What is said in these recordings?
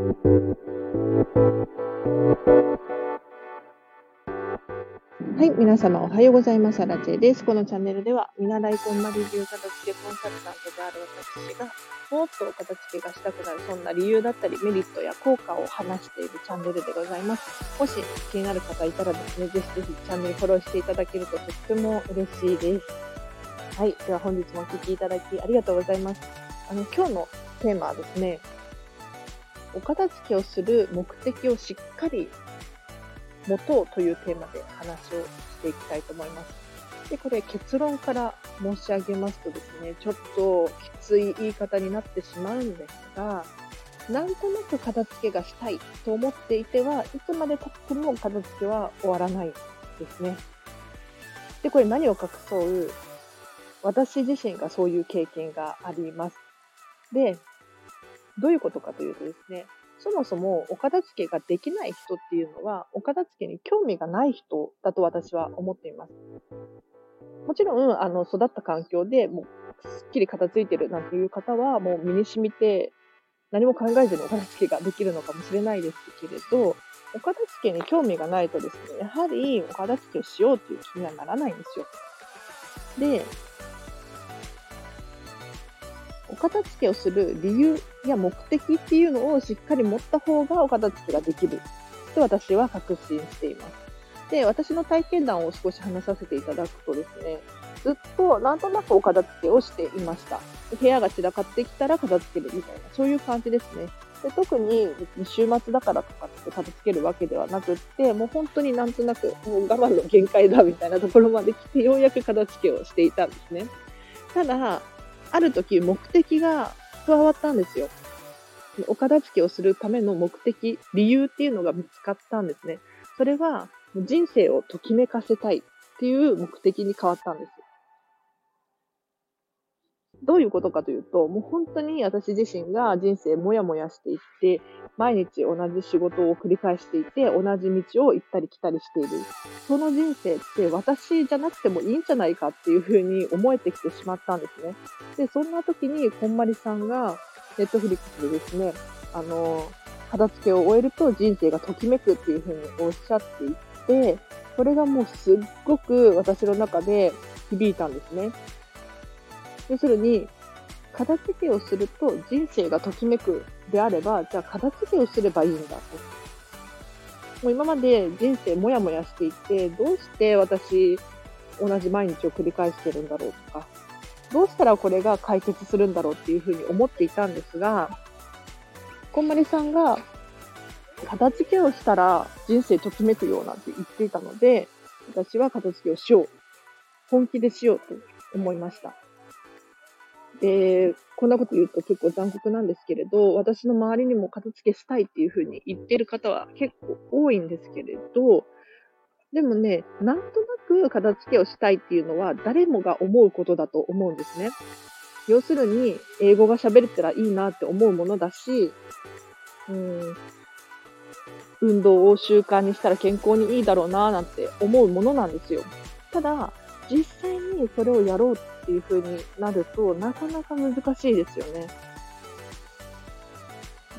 はい、皆様おはようございます。アラチェです。このチャンネルでは、見習いこんまり流片付けコンサルタントである私が、もっとお片付けがしたくなる、そんな理由だったり、メリットや効果を話しているチャンネルでございます。もし気になる方いたらですね、ぜひぜひチャンネルフォローしていただけるととっても嬉しいです。はい、では本日もお聴きいただきありがとうございます。あの、今日のテーマはですね、お片付けをする目的をしっかり持とうというテーマで話をしていきたいと思います。で、これ結論から申し上げますとですね、ちょっときつい言い方になってしまうんですが、なんとなく片付けがしたいと思っていては、いつまで経っても片付けは終わらないですね。で、これ何を隠そう、私自身がそういう経験があります。で、どういうことかというとですね、そもそもお片付けができない人っていうのは、お片付けに興味がない人だと私は思っています。もちろん、あの、育った環境でもう、すっきり片付いてるなんていう方は、もう身に染みて、何も考えずにお片付けができるのかもしれないですけれど、お片付けに興味がないとですね、やはりお片付けをしようという気にはならないんですよ。で、お片付けをする理由や目的っていうのをしっかり持った方がお片付けができると私は確信しています。で、私の体験談を少し話させていただくとですね、ずっとなんとなくお片付けをしていました。部屋が散らかってきたら片付けるみたいな、そういう感じですね。で特に週末だからとかって片付けるわけではなくって、もう本当になんとなくもう我慢の限界だみたいなところまで来て、ようやく片付けをしていたんですね。ただ、ある時目的が加わったんですよ。お片付けをするための目的、理由っていうのが見つかったんですね。それは人生をときめかせたいっていう目的に変わったんです。どういうことかというと、もう本当に私自身が人生もやもやしていって、毎日同じ仕事を繰り返していて、同じ道を行ったり来たりしている。その人生って私じゃなくてもいいんじゃないかっていうふうに思えてきてしまったんですね。で、そんな時に、こんまりさんが、ネットフリックスでですね、あの、片付けを終えると人生がときめくっていうふうにおっしゃっていて、それがもうすっごく私の中で響いたんですね。要するに、片付けをすると人生がときめくであれば、じゃあ片付けをすればいいんだと。もう今まで人生もやもやしていて、どうして私、同じ毎日を繰り返してるんだろうとか、どうしたらこれが解決するんだろうっていうふうに思っていたんですが、こんまりさんが、片付けをしたら人生ときめくようなんて言っていたので、私は片付けをしよう。本気でしようと思いました。で、こんなこと言うと結構残酷なんですけれど、私の周りにも片付けしたいっていうふうに言ってる方は結構多いんですけれど、でもね、なんとなく片付けをしたいっていうのは誰もが思うことだと思うんですね。要するに、英語が喋れたらいいなって思うものだし、うん、運動を習慣にしたら健康にいいだろうななんて思うものなんですよ。ただ、実際にそれをやろうっていう風になると、なかなか難しいですよね。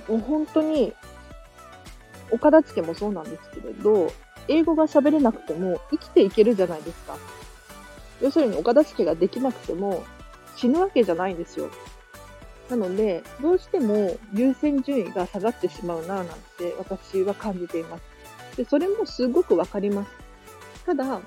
もう本当に、お片付けもそうなんですけれど、英語が喋れなくても生きていけるじゃないですか。要するにお片付けができなくても死ぬわけじゃないんですよ。なので、どうしても優先順位が下がってしまうななんて私は感じています。で、それもすごくわかります。ただ、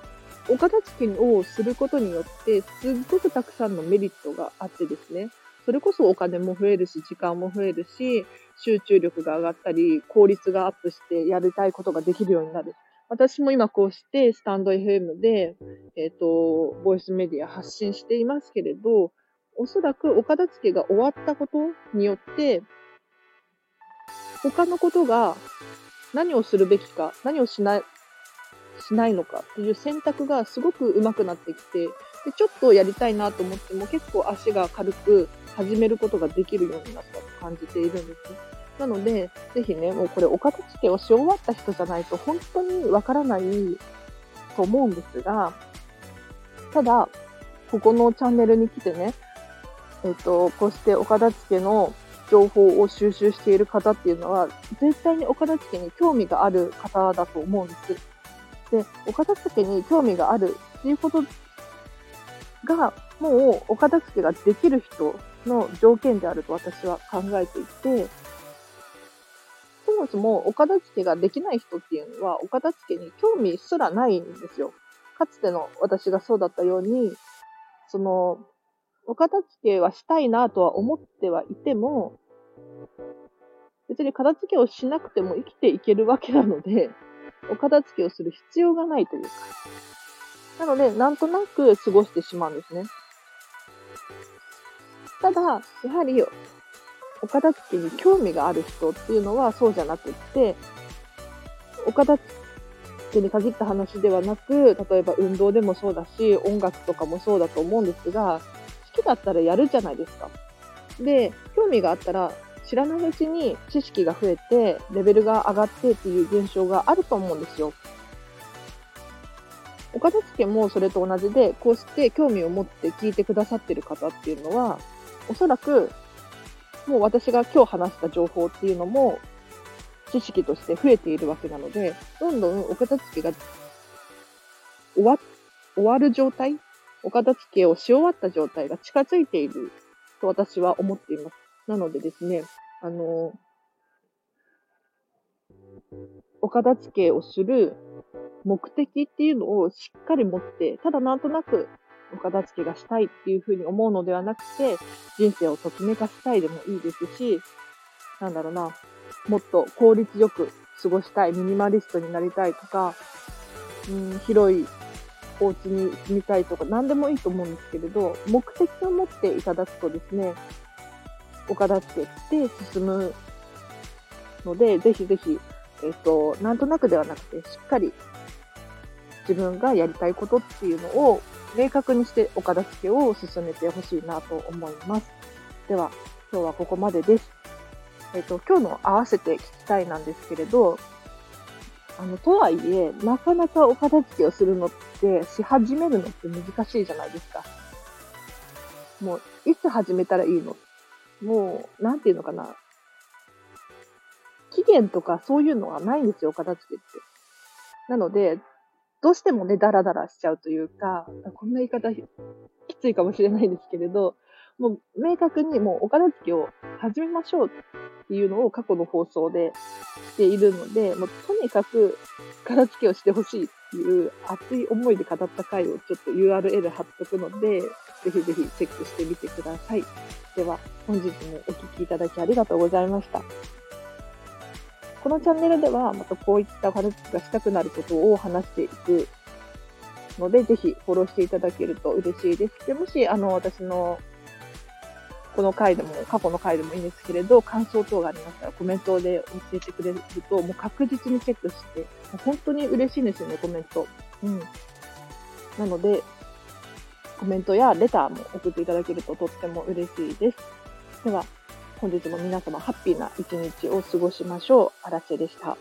お片付けをすることによって、すっごくたくさんのメリットがあってですね、それこそお金も増えるし、時間も増えるし、集中力が上がったり、効率がアップしてやりたいことができるようになる。私も今こうしてスタンド FM で、えっ、ー、と、ボイスメディア発信していますけれど、おそらくお片付けが終わったことによって、他のことが何をするべきか、何をしない、しないのかっていう選択がすごく上手くなってきて、でちょっとやりたいなと思っても結構足が軽く始めることができるようになったと感じているんですね。なので、ぜひね、もうこれお片付けをし終わった人じゃないと本当にわからないと思うんですが、ただ、ここのチャンネルに来てね、えっ、と、こうしてお片付けの情報を収集している方っていうのは、絶対にお片付けに興味がある方だと思うんです。で、お片付けに興味があるっていうことが、もうお片付けができる人の条件であると私は考えていて、そもそもお片付けができない人っていうのは、お片付けに興味すらないんですよ。かつての私がそうだったように、その、お片付けはしたいなとは思ってはいても、別に片付けをしなくても生きていけるわけなので、お片付けをする必要がないというか。なので、なんとなく過ごしてしまうんですね。ただ、やはり、お片付けに興味がある人っていうのはそうじゃなくって、お片付けに限った話ではなく、例えば運動でもそうだし、音楽とかもそうだと思うんですが、好きだったらやるじゃないですか。で、興味があったら、知らないうちに知識が増えて、レベルが上がってっていう現象があると思うんですよ。お片付けもそれと同じで、こうして興味を持って聞いてくださってる方っていうのは、おそらく、もう私が今日話した情報っていうのも、知識として増えているわけなので、どんどんお片付けが終わ、終わる状態お片付けをし終わった状態が近づいていると私は思っています。なのでですね、あの、お片付けをする目的っていうのをしっかり持って、ただなんとなくお片付けがしたいっていうふうに思うのではなくて、人生をときめかしたいでもいいですし、なんだろうな、もっと効率よく過ごしたい、ミニマリストになりたいとか、うん、広いお家に住みたいとか、何でもいいと思うんですけれど、目的を持っていただくとですね、お片付けて進むので、ぜひぜひ、えっ、と、なんとなくではなくて、しっかり自分がやりたいことっていうのを明確にしてお片付けを進めてほしいなと思います。では、今日はここまでです。えっ、と、今日の合わせて聞きたいなんですけれど、あの、とはいえ、なかなかお片付けをするのって、し始めるのって難しいじゃないですか。もう、いつ始めたらいいのもう、なんていうのかな。期限とかそういうのはないんですよ、片付けって。なので、どうしてもね、ダラダラしちゃうというか、こんな言い方きついかもしれないんですけれど、もう明確にもうお片付けを始めましょうっていうのを過去の放送でしているので、もうとにかく片付けをしてほしいっていう熱い思いで語った回をちょっと URL 貼っとくので、ぜひぜひチェックしてみてください。では、本日もお聴きいただきありがとうございました。このチャンネルでは、またこういった片付けがしたくなることを話していくので、ぜひフォローしていただけると嬉しいです。でもし、あの、私のこの回でも、過去の回でもいいんですけれど、感想等がありましたらコメントで教えてくれると、もう確実にチェックして、もう本当に嬉しいんですよね、コメント。うん。なので、コメントやレターも送っていただけるととっても嬉しいです。では、本日も皆様ハッピーな一日を過ごしましょう。あらせでした。